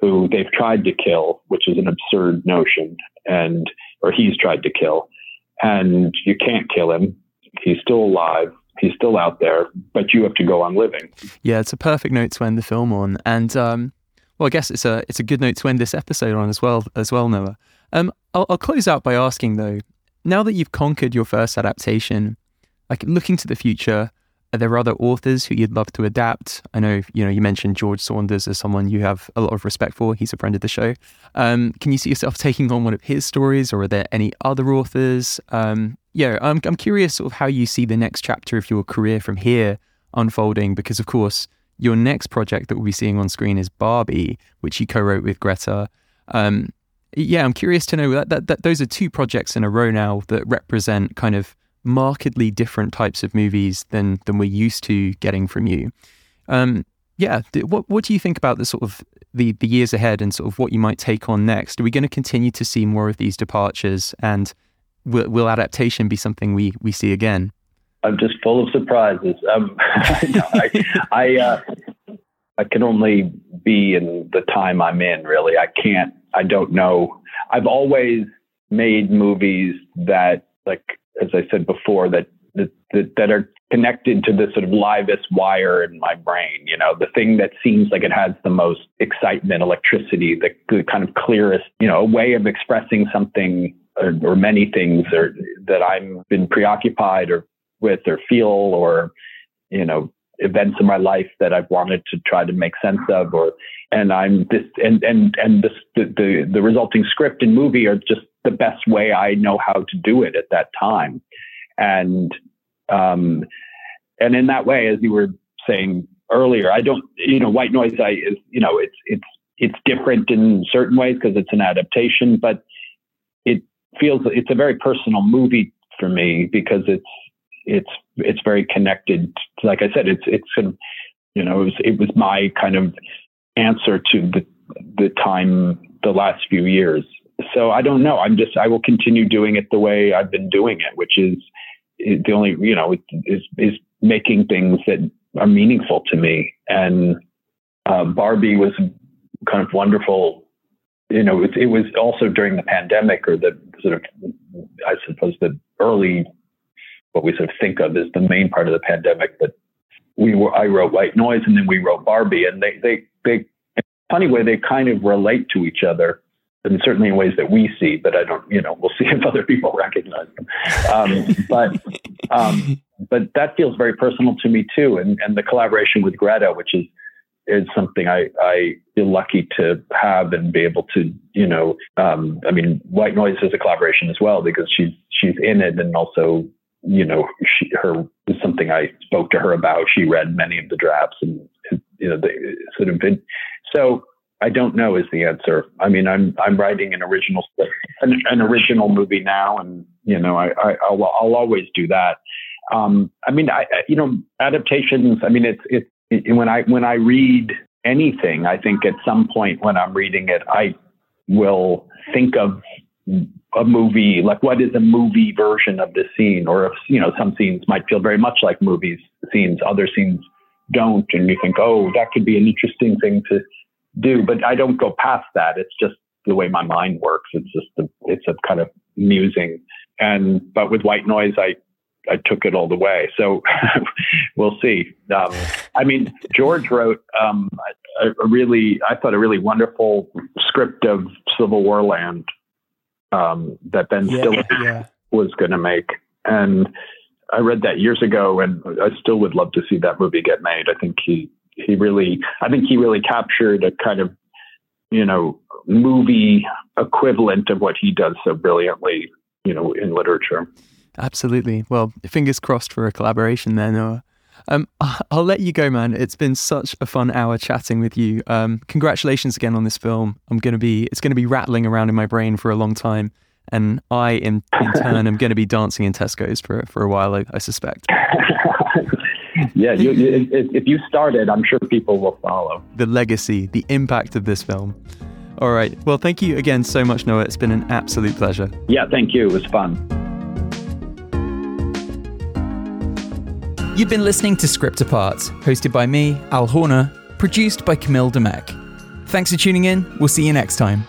who they've tried to kill, which is an absurd notion, and or he's tried to kill, and you can't kill him. He's still alive. He's still out there, but you have to go on living. Yeah, it's a perfect note to end the film on, and um, well, I guess it's a it's a good note to end this episode on as well as well, Noah. Um, I'll, I'll close out by asking though, now that you've conquered your first adaptation, like looking to the future, are there other authors who you'd love to adapt? I know you know you mentioned George Saunders as someone you have a lot of respect for. He's a friend of the show. Um, can you see yourself [LAUGHS] taking on one of his stories, or are there any other authors? Um, yeah, I'm I'm curious sort of how you see the next chapter of your career from here unfolding, because of course your next project that we'll be seeing on screen is Barbie, which you co-wrote with Greta. Um, yeah, I'm curious to know that, that, that those are two projects in a row now that represent kind of markedly different types of movies than than we're used to getting from you. Um, yeah, what what do you think about the sort of the the years ahead and sort of what you might take on next? Are we going to continue to see more of these departures, and will, will adaptation be something we we see again? I'm just full of surprises. Um, [LAUGHS] I I, uh, I can only be in the time I'm in. Really, I can't. I don't know. I've always made movies that like as I said before, that that, that are connected to the sort of livest wire in my brain. You know, the thing that seems like it has the most excitement, electricity, the, the kind of clearest, you know, a way of expressing something or, or many things or that I'm been preoccupied or with or feel or, you know, events in my life that I've wanted to try to make sense of or and I'm this and and and this the the, the resulting script and movie are just the best way I know how to do it at that time. And um, and in that way, as you were saying earlier, I don't, you know, White Noise, I is, you know, it's it's it's different in certain ways because it's an adaptation, but feels it's a very personal movie for me because it's it's it's very connected. Like I said, it's it's sort of, you know, it was it was my kind of answer to the the time the last few years so I don't know. I'm just I will continue doing it the way I've been doing it, which is, the only you know is is making things that are meaningful to me. And uh, Barbie was kind of wonderful. You know, it, it was also during the pandemic or the sort of I suppose the early what we sort of think of as the main part of the pandemic. But we were I wrote White Noise and then we wrote Barbie, and they they they funny way they kind of relate to each other and certainly in ways that we see, but I don't, you know, we'll [LAUGHS] see if other people recognize them. Um, but, um, but that feels very personal to me too. And, and the collaboration with Greta, which is, is something I, I feel lucky to have and be able to, you know, um, I mean, White Noise is a collaboration as well because she's, she's in it and also, you know, she, her something I spoke to her about. She read many of the drafts and, you know, they sort of, so, I don't know is the answer. I mean, I'm I'm writing an original an, an original movie now, and you know, I, I will I'll always do that. Um, I mean, I you know, adaptations. I mean, it's it's it, when I when I read anything, I think at some point when I'm reading it, I will think of a movie like what is a movie version of this scene, or if you know, some scenes might feel very much like movies scenes, other scenes don't, and you think, oh, that could be an interesting thing to do, but I don't go past that. It's just the way my mind works. It's just a, it's a kind of musing. And but with white noise, I I took it all the way. So [LAUGHS] we'll see. Um, I mean, George wrote um, a, a really, I thought, a really wonderful script of CivilWarLand um, that Ben Yeah, Stiller yeah. was going to make. And I read that years ago, and I still would love to see that movie get made. I think he he really, I think he really captured a kind of, you know, movie equivalent of what he does so brilliantly, you know, in literature. Absolutely. Well, fingers crossed for a collaboration there, Noah. Um, [LAUGHS] I'll let you go, man. It's been such a fun hour chatting with you. Um, congratulations again on this film. I'm gonna be, it's gonna be rattling around in my brain for a long time, and I, in, in [LAUGHS] turn, am gonna be dancing in Tesco's for for a while. I, I suspect. [LAUGHS] yeah, you, you, if, if you started, I'm sure people will follow. The legacy, the impact of this film. All right. Well, thank you again so much, Noah. It's been an absolute pleasure. Yeah, thank you. It was fun. You've been listening to Script Apart, hosted by me, Al Horner, produced by Camille Demek. Thanks for tuning in. We'll see you next time.